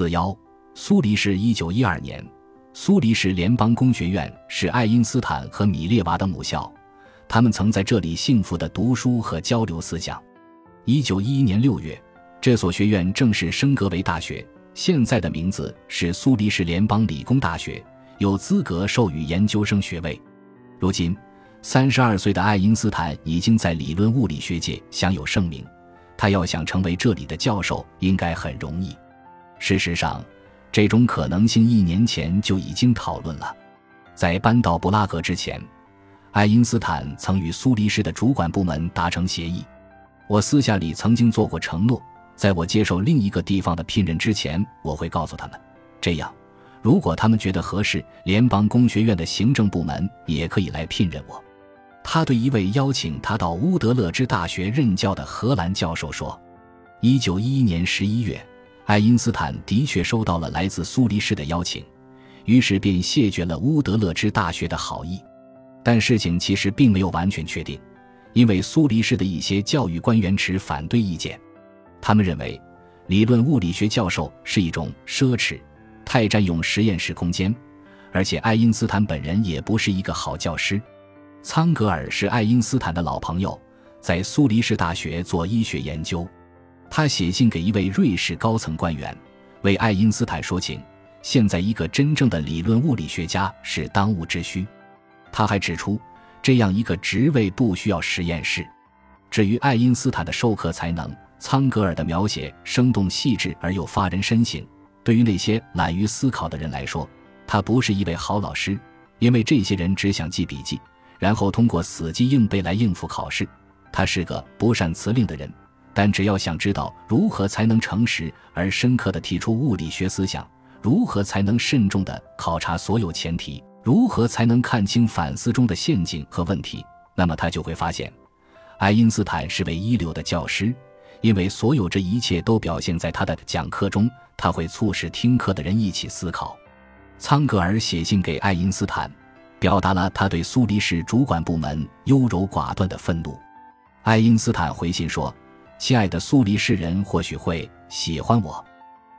四幺，苏黎世，一九一二年，苏黎世联邦工学院是爱因斯坦和米列娃的母校，他们曾在这里幸福的读书和交流思想。一九一一年六月，这所学院正式升格为大学，现在的名字是苏黎世联邦理工大学，有资格授予研究生学位。如今，三十二岁的爱因斯坦已经在理论物理学界享有盛名。他要想成为这里的教授，应该很容易。事实上，这种可能性一年前就已经讨论了。在搬到布拉格之前，爱因斯坦曾与苏黎世的主管部门达成协议。我私下里曾经做过承诺，在我接受另一个地方的聘任之前，我会告诉他们，这样，如果他们觉得合适，联邦工学院的行政部门也可以来聘任我。他对一位邀请他到乌德勒支大学任教的荷兰教授说：“一九一一年十一月，爱因斯坦的确收到了来自苏黎世的邀请，于是便谢绝了乌德勒支大学的好意。但事情其实并没有完全确定，因为苏黎世的一些教育官员持反对意见，他们认为理论物理学教授是一种奢侈，太占用实验室空间，而且爱因斯坦本人也不是一个好教师。”苍格尔是爱因斯坦的老朋友，在苏黎世大学做医学研究。他写信给一位瑞士高层官员，为爱因斯坦说情。现在，一个真正的理论物理学家是当务之需。他还指出，这样一个职位不需要实验室。至于爱因斯坦的授课才能，苍格尔的描写生动细致而又发人深省。对于那些懒于思考的人来说，他不是一位好老师，因为这些人只想记笔记。然后通过死记硬背来应付考试，他是个不善辞令的人，但只要想知道如何才能诚实而深刻地提出物理学思想，如何才能慎重地考察所有前提，如何才能看清反思中的陷阱和问题，那么他就会发现，爱因斯坦是位一流的教师，因为所有这一切都表现在他的讲课中，他会促使听课的人一起思考。苍格尔写信给爱因斯坦。表达了他对苏黎世主管部门优柔寡断的愤怒。爱因斯坦回信说：“亲爱的苏黎世人或许会喜欢我。”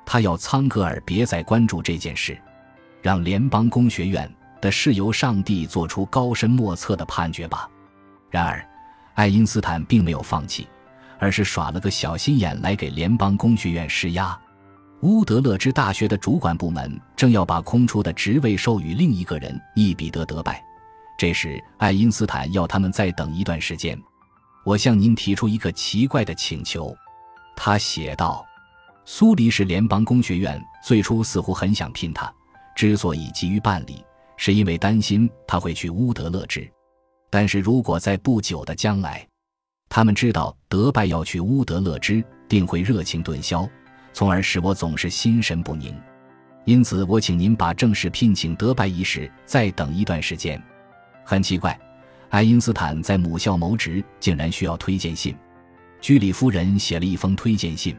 他要苍格尔别再关注这件事，让联邦工学院的事由上帝做出高深莫测的判决吧。然而，爱因斯坦并没有放弃，而是耍了个小心眼来给联邦工学院施压。乌德勒支大学的主管部门正要把空出的职位授予另一个人伊彼得·德拜，这时爱因斯坦要他们再等一段时间。我向您提出一个奇怪的请求，他写道：“苏黎世联邦工学院最初似乎很想聘他，之所以急于办理，是因为担心他会去乌德勒支。但是如果在不久的将来，他们知道德拜要去乌德勒支，定会热情顿消。”从而使我总是心神不宁，因此我请您把正式聘请德拜一事再等一段时间。很奇怪，爱因斯坦在母校谋职竟然需要推荐信。居里夫人写了一封推荐信，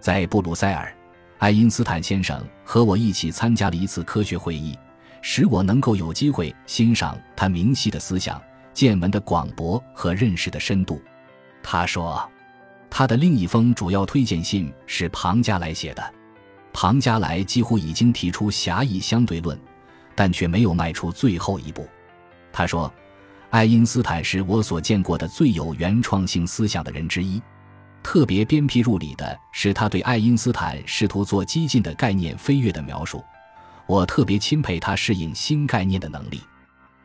在布鲁塞尔，爱因斯坦先生和我一起参加了一次科学会议，使我能够有机会欣赏他明晰的思想、见闻的广博和认识的深度。他说。他的另一封主要推荐信是庞加莱写的，庞加莱几乎已经提出狭义相对论，但却没有迈出最后一步。他说：“爱因斯坦是我所见过的最有原创性思想的人之一。特别鞭辟入里的是他对爱因斯坦试图做激进的概念飞跃的描述。我特别钦佩他适应新概念的能力。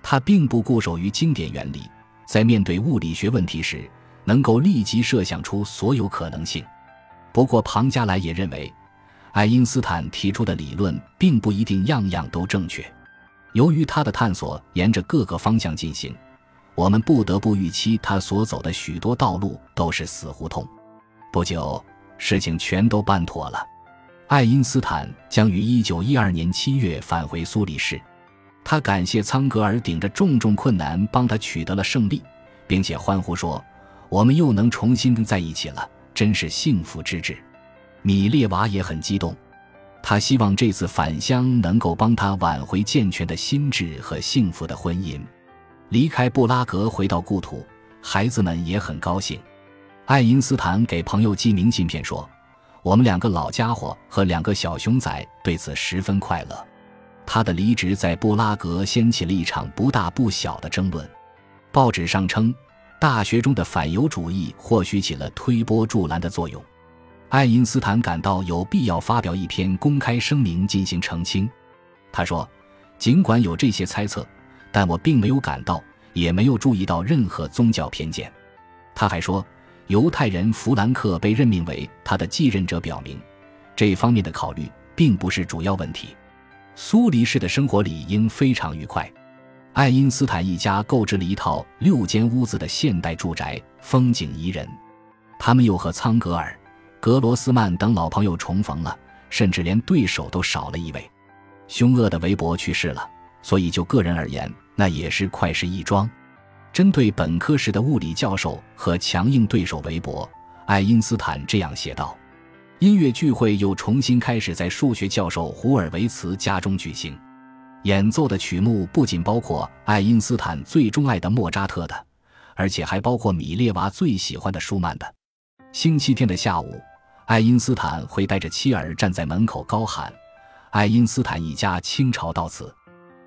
他并不固守于经典原理，在面对物理学问题时。”能够立即设想出所有可能性。不过，庞加莱也认为，爱因斯坦提出的理论并不一定样样都正确。由于他的探索沿着各个方向进行，我们不得不预期他所走的许多道路都是死胡同。不久，事情全都办妥了。爱因斯坦将于1912年7月返回苏黎世。他感谢苍格尔顶着重重困难帮他取得了胜利，并且欢呼说。我们又能重新在一起了，真是幸福之至。米列娃也很激动，他希望这次返乡能够帮他挽回健全的心智和幸福的婚姻。离开布拉格回到故土，孩子们也很高兴。爱因斯坦给朋友寄明信片说：“我们两个老家伙和两个小熊仔对此十分快乐。他的离职在布拉格掀起了一场不大不小的争论。报纸上称，大学中的反犹主义或许起了推波助澜的作用。爱因斯坦感到有必要发表一篇公开声明进行澄清。他说：“尽管有这些猜测，但我并没有感到，也没有注意到任何宗教偏见。”他还说。犹太人弗兰克被任命为他的继任者，表明这方面的考虑并不是主要问题。苏黎世的生活理应非常愉快。爱因斯坦一家购置了一套六间屋子的现代住宅，风景宜人。他们又和苍格尔、格罗斯曼等老朋友重逢了，甚至连对手都少了一位。凶恶的韦伯去世了，所以就个人而言，那也是快事一桩。针对本科时的物理教授和强硬对手韦伯，爱因斯坦这样写道：“音乐聚会又重新开始在数学教授胡尔维茨家中举行。演奏的曲目不仅包括爱因斯坦最钟爱的莫扎特的，而且还包括米列娃最喜欢的舒曼的。星期天的下午，爱因斯坦会带着妻儿站在门口高喊：‘爱因斯坦一家倾巢到此。’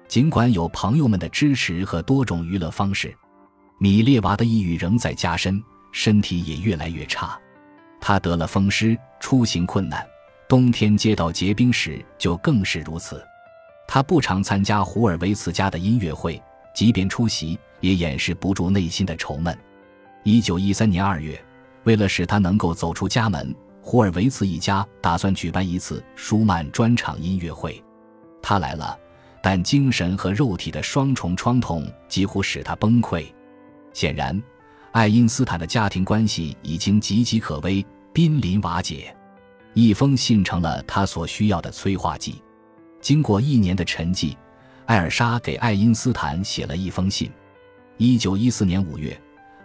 尽管有朋友们的支持和多种娱乐方式。”米列娃的抑郁仍在加深，身体也越来越差。他得了风湿，出行困难，冬天街道结冰时就更是如此。他不常参加胡尔维茨家的音乐会，即便出席，也掩饰不住内心的愁闷。一九一三年二月，为了使他能够走出家门，胡尔维茨一家打算举办一次舒曼专场音乐会。他来了，但精神和肉体的双重创痛几乎使他崩溃。显然，爱因斯坦的家庭关系已经岌岌可危，濒临瓦解。一封信成了他所需要的催化剂。经过一年的沉寂，艾尔莎给爱因斯坦写了一封信。一九一四年五月，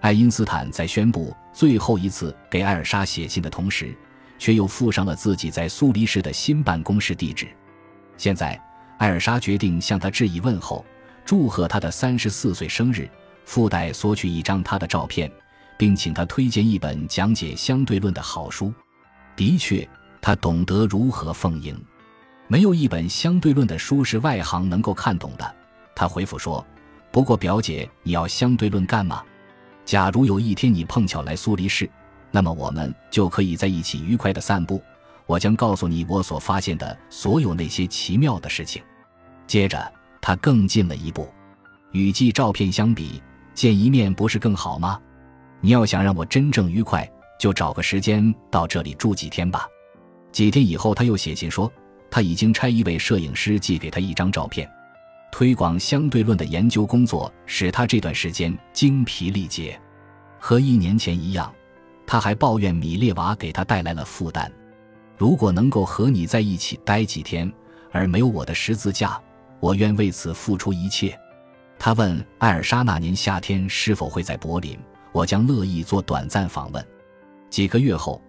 爱因斯坦在宣布最后一次给艾尔莎写信的同时，却又附上了自己在苏黎世的新办公室地址。现在，艾尔莎决定向他致以问候，祝贺他的三十四岁生日。附带索取一张他的照片，并请他推荐一本讲解相对论的好书。的确，他懂得如何奉迎。没有一本相对论的书是外行能够看懂的。他回复说：“不过，表姐，你要相对论干嘛？假如有一天你碰巧来苏黎世，那么我们就可以在一起愉快的散步。我将告诉你我所发现的所有那些奇妙的事情。”接着，他更进了一步，与寄照片相比。见一面不是更好吗？你要想让我真正愉快，就找个时间到这里住几天吧。几天以后，他又写信说，他已经差一位摄影师寄给他一张照片。推广相对论的研究工作使他这段时间精疲力竭，和一年前一样。他还抱怨米列娃给他带来了负担。如果能够和你在一起待几天，而没有我的十字架，我愿为此付出一切。他问艾尔莎那年夏天是否会在柏林，我将乐意做短暂访问。几个月后，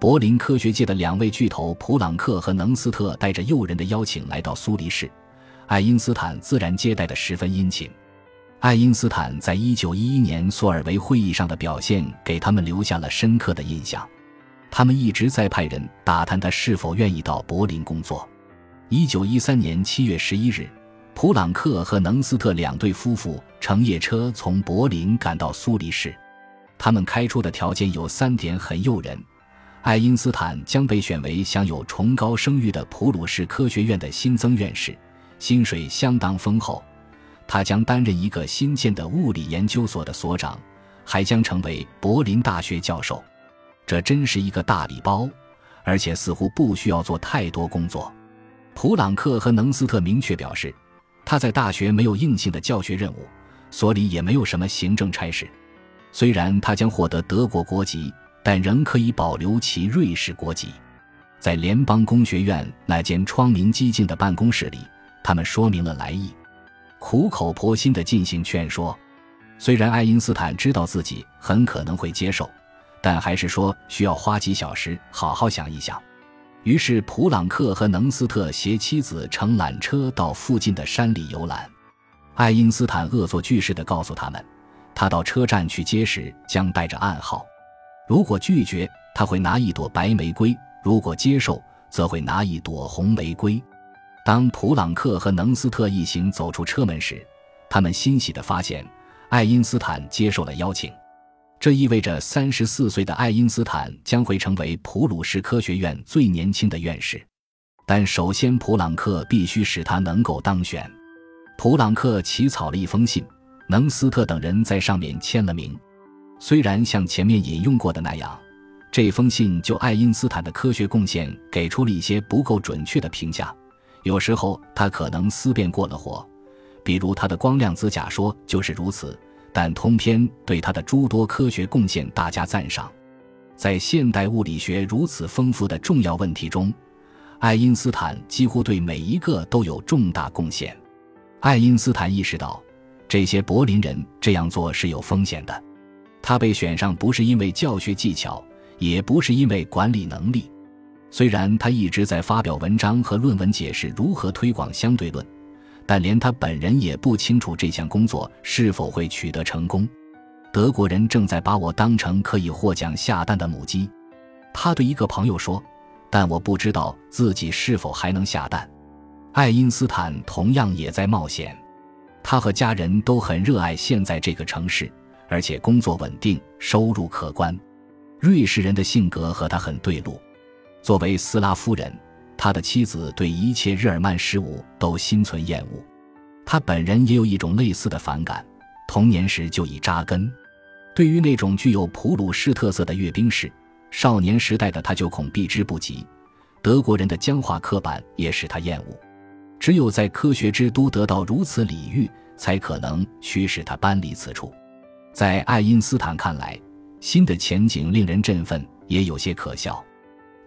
柏林科学界的两位巨头普朗克和能斯特带着诱人的邀请来到苏黎世，爱因斯坦自然接待的十分殷勤。爱因斯坦在一九一一年索尔维会议上的表现给他们留下了深刻的印象，他们一直在派人打探他是否愿意到柏林工作。一九一三年七月十一日。普朗克和能斯特两对夫妇乘夜车从柏林赶到苏黎世，他们开出的条件有三点很诱人：爱因斯坦将被选为享有崇高声誉的普鲁士科学院的新增院士，薪水相当丰厚；他将担任一个新建的物理研究所的所长，还将成为柏林大学教授。这真是一个大礼包，而且似乎不需要做太多工作。普朗克和能斯特明确表示。他在大学没有硬性的教学任务，所里也没有什么行政差事。虽然他将获得德国国籍，但仍可以保留其瑞士国籍。在联邦工学院那间窗明几净的办公室里，他们说明了来意，苦口婆心地进行劝说。虽然爱因斯坦知道自己很可能会接受，但还是说需要花几小时好好想一想。于是，普朗克和能斯特携妻子乘缆车到附近的山里游览。爱因斯坦恶作剧似的告诉他们，他到车站去接时将带着暗号，如果拒绝，他会拿一朵白玫瑰如果接受，则会拿一朵红玫瑰。当普朗克和能斯特一行走出车门时，他们欣喜地发现，爱因斯坦接受了邀请。这意味着，三十四岁的爱因斯坦将会成为普鲁士科学院最年轻的院士。但首先，普朗克必须使他能够当选。普朗克起草了一封信，能斯特等人在上面签了名。虽然像前面引用过的那样，这封信就爱因斯坦的科学贡献给出了一些不够准确的评价。有时候他可能思辨过了火，比如他的光量子假说就是如此。但通篇对他的诸多科学贡献大加赞赏。在现代物理学如此丰富的重要问题中，爱因斯坦几乎对每一个都有重大贡献。爱因斯坦意识到，这些柏林人这样做是有风险的。他被选上不是因为教学技巧，也不是因为管理能力。虽然他一直在发表文章和论文解释如何推广相对论。但连他本人也不清楚这项工作是否会取得成功。德国人正在把我当成可以获奖下蛋的母鸡，他对一个朋友说：“但我不知道自己是否还能下蛋。”爱因斯坦同样也在冒险。他和家人都很热爱现在这个城市，而且工作稳定，收入可观。瑞士人的性格和他很对路。作为斯拉夫人。他的妻子对一切日耳曼事物都心存厌恶，他本人也有一种类似的反感，童年时就已扎根。对于那种具有普鲁士特色的阅兵式，少年时代的他就恐避之不及。德国人的僵化刻板也使他厌恶，只有在科学之都得到如此礼遇，才可能驱使他搬离此处。在爱因斯坦看来，新的前景令人振奋，也有些可笑。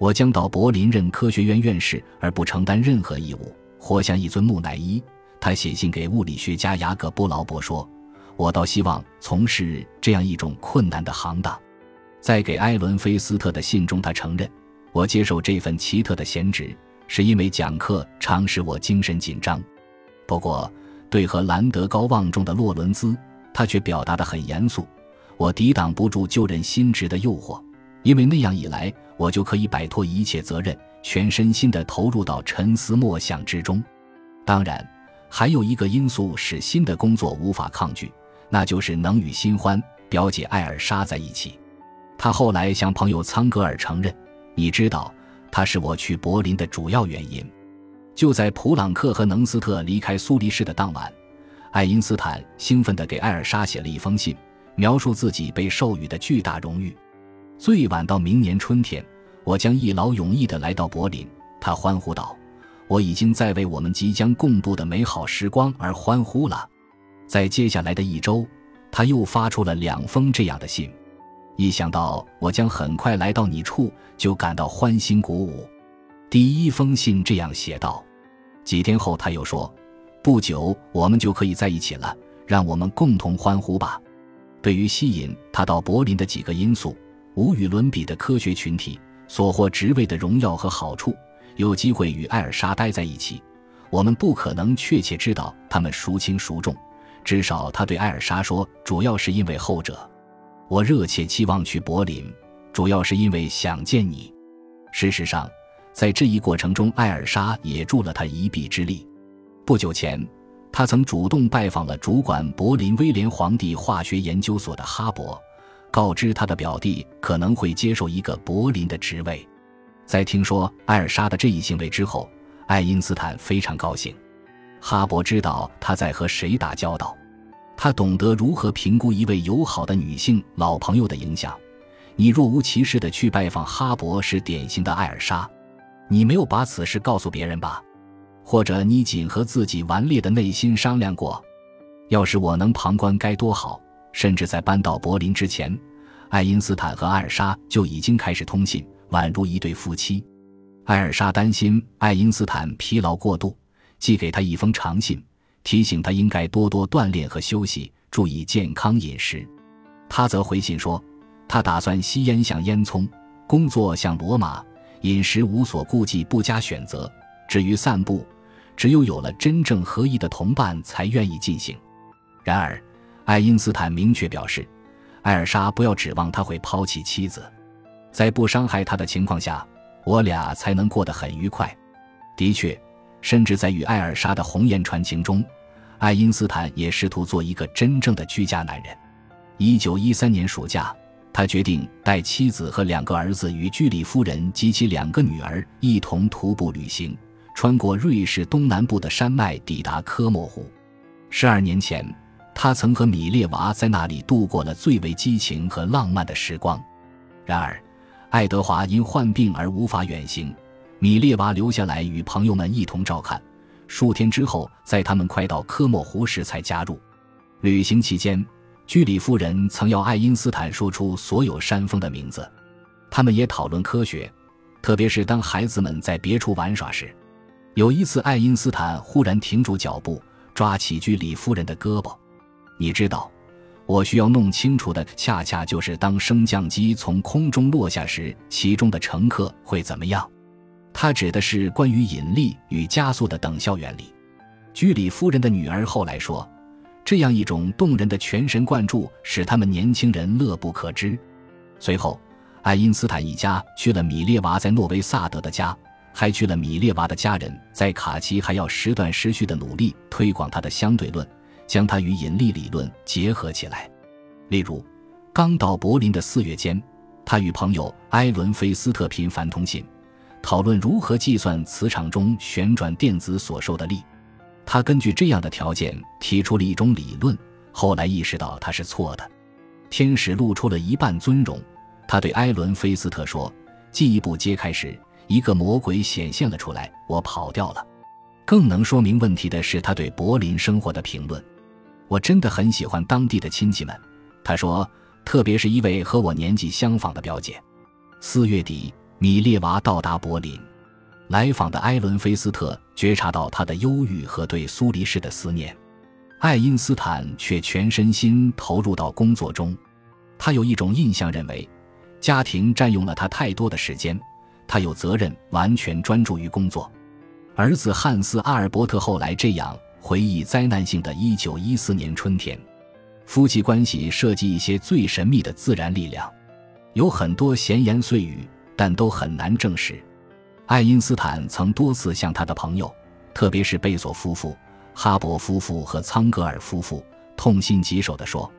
我将到柏林任科学院院士，而不承担任何义务，活像一尊木乃伊。他写信给物理学家雅各布劳伯说：“我倒希望从事这样一种困难的行当。”在给埃伦菲斯特的信中，他承认：“我接受这份奇特的闲职，是因为讲课常使我精神紧张。不过，对和兰德高望重的洛伦兹，他却表达得很严肃。我抵挡不住就任新职的诱惑。”因为那样一来，我就可以摆脱一切责任，全身心地投入到沉思默想之中。当然，还有一个因素使新的工作无法抗拒，那就是能与新欢表姐艾尔莎在一起。他后来向朋友苍格尔承认：“你知道，他是我去柏林的主要原因。”就在普朗克和能斯特离开苏黎世的当晚，爱因斯坦兴奋地给艾尔莎写了一封信，描述自己被授予的巨大荣誉。最晚到明年春天，我将一劳永逸地来到柏林。他欢呼道：“我已经在为我们即将共度的美好时光而欢呼了。”在接下来的一周，他又发出了两封这样的信。一想到我将很快来到你处，就感到欢欣鼓舞。第一封信这样写道：“几天后，他又说，不久我们就可以在一起了，让我们共同欢呼吧。”对于吸引他到柏林的几个因素。无与伦比的科学群体所获职位的荣耀和好处，有机会与艾尔莎待在一起。我们不可能确切知道他们孰轻孰重，至少他对艾尔莎说，主要是因为后者。我热切期望去柏林，主要是因为想见你。事实上，在这一过程中，艾尔莎也助了他一臂之力。不久前，他曾主动拜访了主管柏林威廉皇帝化学研究所的哈勃。告知他的表弟可能会接受一个柏林的职位，在听说艾尔莎的这一行为之后，爱因斯坦非常高兴。哈勃知道他在和谁打交道，他懂得如何评估一位友好的女性老朋友的影响。你若无其事的去拜访哈勃，是典型的艾尔莎。你没有把此事告诉别人吧？或者你仅和自己顽劣的内心商量过？要是我能旁观，该多好！甚至在搬到柏林之前，爱因斯坦和艾尔莎就已经开始通信，宛如一对夫妻。艾尔莎担心爱因斯坦疲劳过度，寄给他一封长信，提醒他应该多多锻炼和休息，注意健康饮食。他则回信说，他打算吸烟像烟囱，工作像罗马，饮食无所顾忌，不加选择。至于散步，只有有了真正合意的同伴才愿意进行。然而。爱因斯坦明确表示，艾尔莎不要指望他会抛弃妻子，在不伤害他的情况下，我俩才能过得很愉快。的确，甚至在与艾尔莎的鸿雁传情中，爱因斯坦也试图做一个真正的居家男人。一九一三年暑假，他决定带妻子和两个儿子与居里夫人及其两个女儿一同徒步旅行，穿过瑞士东南部的山脉，抵达科莫湖。十二年前，他曾和米列娃在那里度过了最为激情和浪漫的时光。然而，爱德华因患病而无法远行，米列娃留下来与朋友们一同照看。数天之后，在他们快到科莫湖时才加入。旅行期间，居里夫人曾要爱因斯坦说出所有山峰的名字。他们也讨论科学，特别是当孩子们在别处玩耍时。有一次，爱因斯坦忽然停住脚步，抓起居里夫人的胳膊：“你知道。”我需要弄清楚的，恰恰就是当升降机从空中落下时，其中的乘客会怎么样。他指的是关于引力与加速的等效原理。居里夫人的女儿后来说，这样一种动人的全神贯注使他们年轻人乐不可支。随后，爱因斯坦一家去了米列娃在诺维萨德的家，还去了米列娃的家人在卡奇，还要时断时续的努力推广他的相对论。将它与引力理论结合起来。例如，刚到柏林的四月间，他与朋友埃伦菲斯特频繁通信，讨论如何计算磁场中旋转电子所受的力。他根据这样的条件提出了一种理论，后来意识到他是错的。天使露出了一半尊容，他对埃伦菲斯特说：“进一步揭开时，一个魔鬼显现了出来，我跑掉了。”更能说明问题的是他对柏林生活的评论。我真的很喜欢当地的亲戚们，他说，特别是一位和我年纪相仿的表姐。四月底，米列娃到达柏林，来访的埃伦菲斯特觉察到他的忧郁和对苏黎世的思念，爱因斯坦却全身心投入到工作中。他有一种印象，认为家庭占用了他太多的时间，他有责任完全专注于工作。儿子汉斯·阿尔伯特后来这样。回忆灾难性的一九一四年春天，夫妻关系涉及一些最神秘的自然力量，有很多闲言碎语，但都很难证实。爱因斯坦曾多次向他的朋友，特别是贝索夫妇、哈勃夫妇和苍格尔夫妇，痛心疾首地说，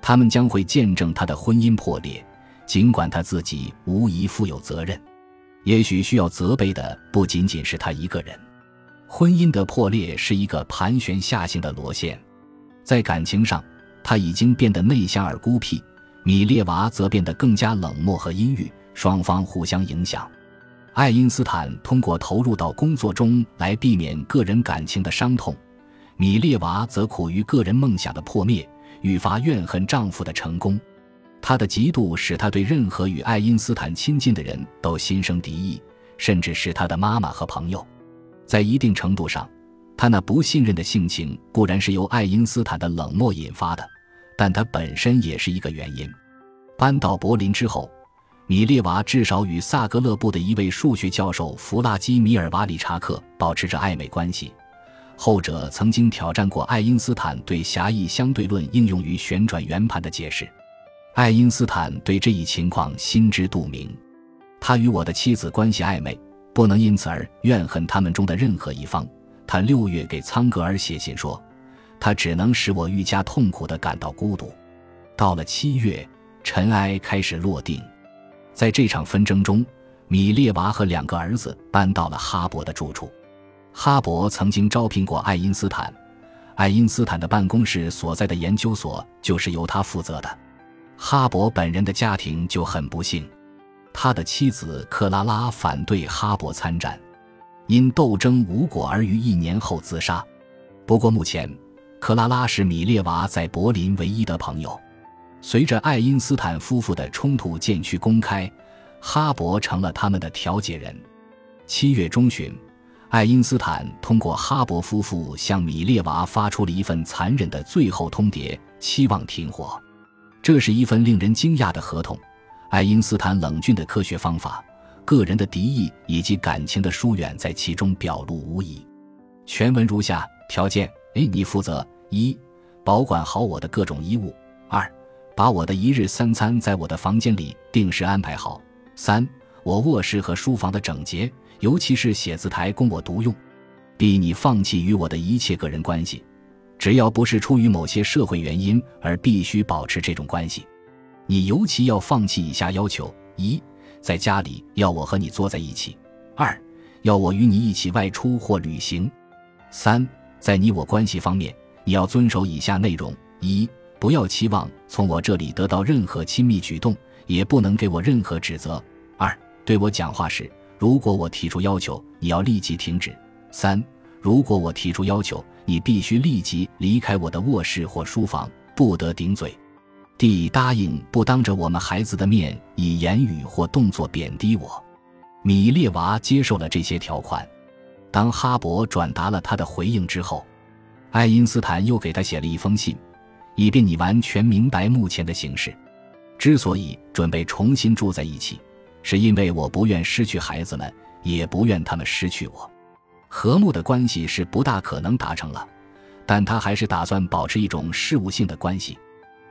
他们将会见证他的婚姻破裂，尽管他自己无疑负有责任。也许需要责备的不仅仅是他一个人。婚姻的破裂是一个盘旋下行的螺旋，在感情上，他已经变得内向而孤僻；米列娃则变得更加冷漠和阴郁，双方互相影响。爱因斯坦通过投入到工作中来避免个人感情的伤痛，米列娃则苦于个人梦想的破灭，愈发怨恨丈夫的成功。她的嫉妒使她对任何与爱因斯坦亲近的人都心生敌意，甚至是他的妈妈和朋友。在一定程度上，他那不信任的性情固然是由爱因斯坦的冷漠引发的，但他本身也是一个原因。搬到柏林之后，米列娃至少与萨格勒布的一位数学教授弗拉基米尔·瓦里查克保持着暧昧关系，后者曾经挑战过爱因斯坦对狭义相对论应用于旋转圆盘的解释。爱因斯坦对这一情况心知肚明，他与我的妻子关系暧昧。不能因此而怨恨他们中的任何一方。他六月给苍格尔写信说，他只能使我愈加痛苦地感到孤独。到了七月，尘埃开始落定，在这场纷争中，米列娃和两个儿子搬到了哈勃的住处。哈勃曾经招聘过爱因斯坦，爱因斯坦的办公室所在的研究所就是由他负责的。哈勃本人的家庭就很不幸。他的妻子克拉拉反对哈勃参战，因斗争无果而于一年后自杀。不过目前，克拉拉是米列娃在柏林唯一的朋友。随着爱因斯坦夫妇的冲突渐趋公开，哈勃成了他们的调解人。七月中旬，爱因斯坦通过哈勃夫妇向米列娃发出了一份残忍的最后通牒，期望停火。这是一份令人惊讶的合同。爱因斯坦冷峻的科学方法、个人的敌意以及感情的疏远在其中表露无遗。全文如下：条件：哎，你负责一，保管好我的各种衣物；二，把我的一日三餐在我的房间里定时安排好；三，我卧室和书房的整洁，尤其是写字台供我独用。逼你放弃与我的一切个人关系，只要不是出于某些社会原因而必须保持这种关系。你尤其要放弃以下要求：一，在家里要我和你坐在一起；二，要我与你一起外出或旅行；三，在你我关系方面，你要遵守以下内容：一，不要期望从我这里得到任何亲密举动，也不能给我任何指责；二，对我讲话时，如果我提出要求，你要立即停止。三，如果我提出要求，你必须立即离开我的卧室或书房，不得顶嘴。D 答应不当着我们孩子的面以言语或动作贬低我。米列娃接受了这些条款。当哈勃转达了他的回应之后，爱因斯坦又给他写了一封信，以便你完全明白目前的形势。之所以准备重新住在一起，是因为我不愿失去孩子们，也不愿他们失去我。和睦的关系是不大可能达成了，但他还是打算保持一种事务性的关系。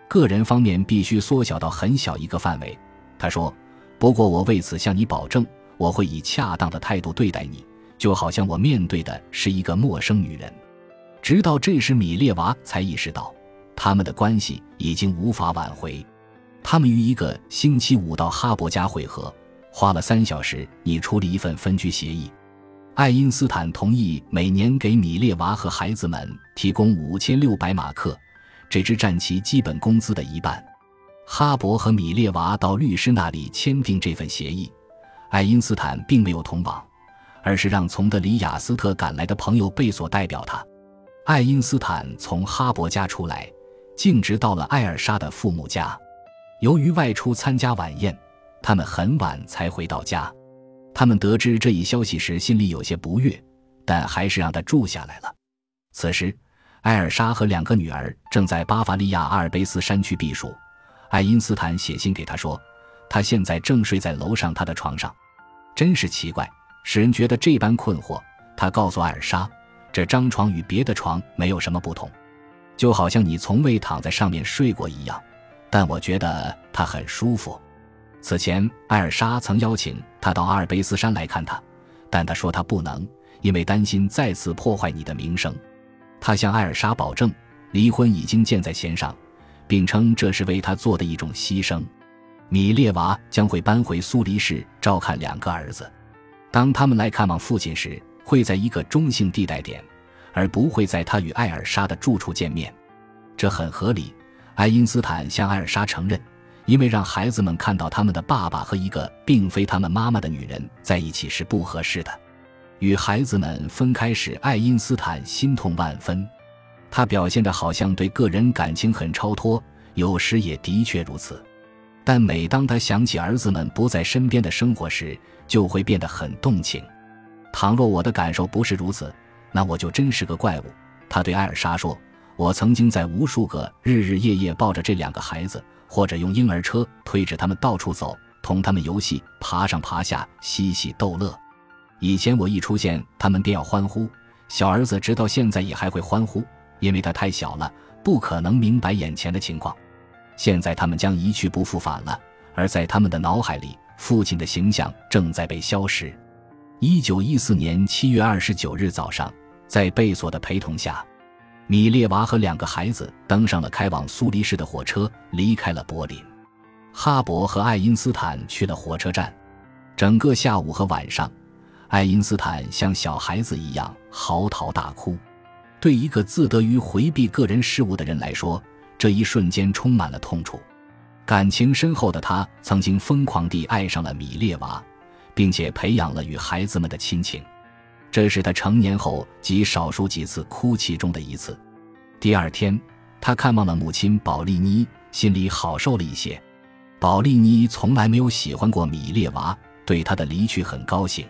个人方面必须缩小到很小一个范围。他说：“不过我为此向你保证，我会以恰当的态度对待你，就好像我面对的是一个陌生女人。”直到这时，米列娃才意识到，他们的关系已经无法挽回。他们于一个星期五到哈勃家会合，花了三小时拟出了一份分居协议。爱因斯坦同意每年给米列娃和孩子们提供五千六百马克，这只占其基本工资的一半。哈勃和米列娃到律师那里签订这份协议。爱因斯坦并没有同往，而是让从德里雅斯特赶来的朋友贝索代表他。爱因斯坦从哈勃家出来，径直到了艾尔莎的父母家。由于外出参加晚宴，他们很晚才回到家。他们得知这一消息时，心里有些不悦，但还是让他住下来了。此时，艾尔莎和两个女儿正在巴伐利亚阿尔卑斯山区避暑。爱因斯坦写信给他说，他现在正睡在楼上他的床上。真是奇怪，使人觉得这般困惑。他告诉艾尔莎，这张床与别的床没有什么不同，就好像你从未躺在上面睡过一样。但我觉得它很舒服。此前，艾尔莎曾邀请他到阿尔卑斯山来看他，但他说他不能，因为担心再次破坏你的名声。他向艾尔莎保证，离婚已经箭在弦上，并称这是为他做的一种牺牲。米列娃将会搬回苏黎世照看两个儿子。当他们来看望父亲时，会在一个中性地带点，而不会在他与艾尔莎的住处见面。这很合理。爱因斯坦向艾尔莎承认。因为让孩子们看到他们的爸爸和一个并非他们妈妈的女人在一起是不合适的。与孩子们分开时，爱因斯坦心痛万分。他表现得好像对个人感情很超脱，有时也的确如此。但每当他想起儿子们不在身边的生活时，就会变得很动情。倘若我的感受不是如此，那我就真是个怪物。他对艾尔莎说：“我曾经在无数个日日夜夜抱着这两个孩子。”或者用婴儿车推着他们到处走，同他们游戏，爬上爬下，嬉戏逗乐。以前我一出现，他们便要欢呼。小儿子直到现在也还会欢呼，因为他太小了，不可能明白眼前的情况。现在他们将一去不复返了，而在他们的脑海里，父亲的形象正在被消失。一九一四年七月二十九日早上，在贝索的陪同下。米列娃和两个孩子登上了开往苏黎世的火车，离开了柏林。哈勃和爱因斯坦去了火车站。整个下午和晚上，爱因斯坦像小孩子一样嚎啕大哭。对一个自得于回避个人事务的人来说，这一瞬间充满了痛楚。感情深厚的他曾经疯狂地爱上了米列娃，并且培养了与孩子们的亲情。这是他成年后极少数几次哭泣中的一次。第二天，他看望了母亲保利妮，心里好受了一些。保利妮从来没有喜欢过米列娃，对他的离去很高兴。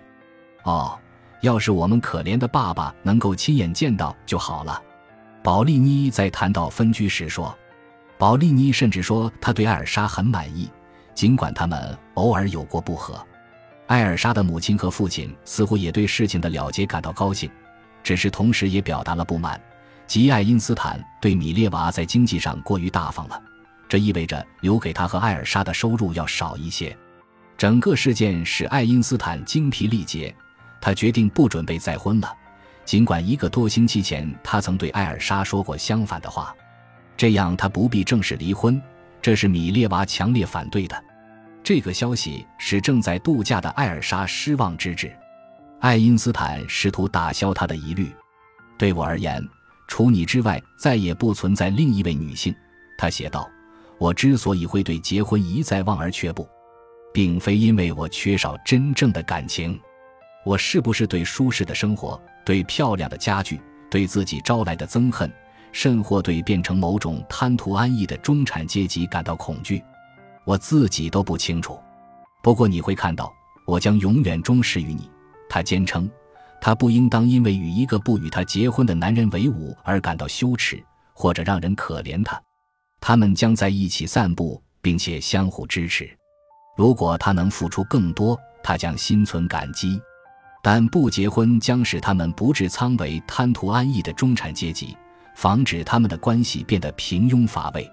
哦，要是我们可怜的爸爸能够亲眼见到就好了。保利妮在谈到分居时说：“保利妮甚至说他对艾尔莎很满意，尽管他们偶尔有过不和。”艾尔莎的母亲和父亲似乎也对事情的了结感到高兴，只是同时也表达了不满，即爱因斯坦对米列娃在经济上过于大方了，这意味着留给他和艾尔莎的收入要少一些。整个事件使爱因斯坦精疲力竭，他决定不准备再婚了。尽管一个多星期前他曾对艾尔莎说过相反的话，这样他不必正式离婚。这是米列娃强烈反对的。这个消息使正在度假的艾尔莎失望之至。爱因斯坦试图打消他的疑虑。对我而言，除你之外，再也不存在另一位女性。他写道：“我之所以会对结婚一再望而却步，并非因为我缺少真正的感情。我是不是对舒适的生活？”对漂亮的家具，对自己招来的憎恨，甚或对变成某种贪图安逸的中产阶级感到恐惧，我自己都不清楚。不过你会看到，我将永远忠实于你。他坚称，他不应当因为与一个不与他结婚的男人为伍而感到羞耻，或者让人可怜他。他们将在一起散步，并且相互支持。如果他能付出更多，他将心存感激。但不结婚将使他们不致仓为贪图安逸的中产阶级，防止他们的关系变得平庸乏味。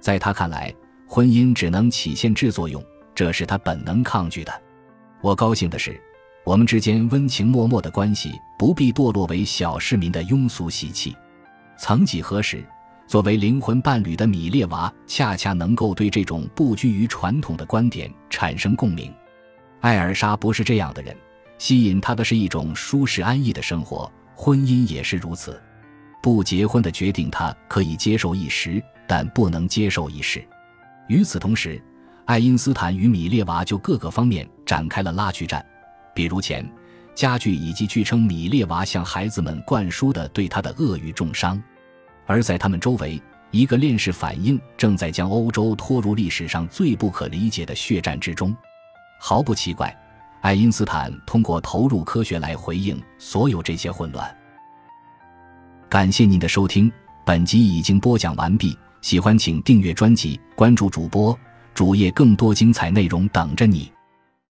在他看来，婚姻只能起限制作用，这是他本能抗拒的。我高兴的是，我们之间温情脉脉的关系不必堕落为小市民的庸俗习气。曾几何时，作为灵魂伴侣的米列娃恰恰能够对这种不拘于传统的观点产生共鸣。艾尔莎不是这样的人。吸引他的是一种舒适安逸的生活，婚姻也是如此。不结婚的决定，他可以接受一时，但不能接受一世。与此同时，爱因斯坦与米列娃就各个方面展开了拉锯战，比如钱、家具以及据称米列娃向孩子们灌输的对他的恶语重伤。而在他们周围，一个链式反应正在将欧洲拖入历史上最不可理解的血战之中。毫不奇怪。爱因斯坦通过投入科学来回应所有这些混乱。感谢您的收听，本集已经播讲完毕。喜欢请订阅专辑，关注主播主页，更多精彩内容等着你。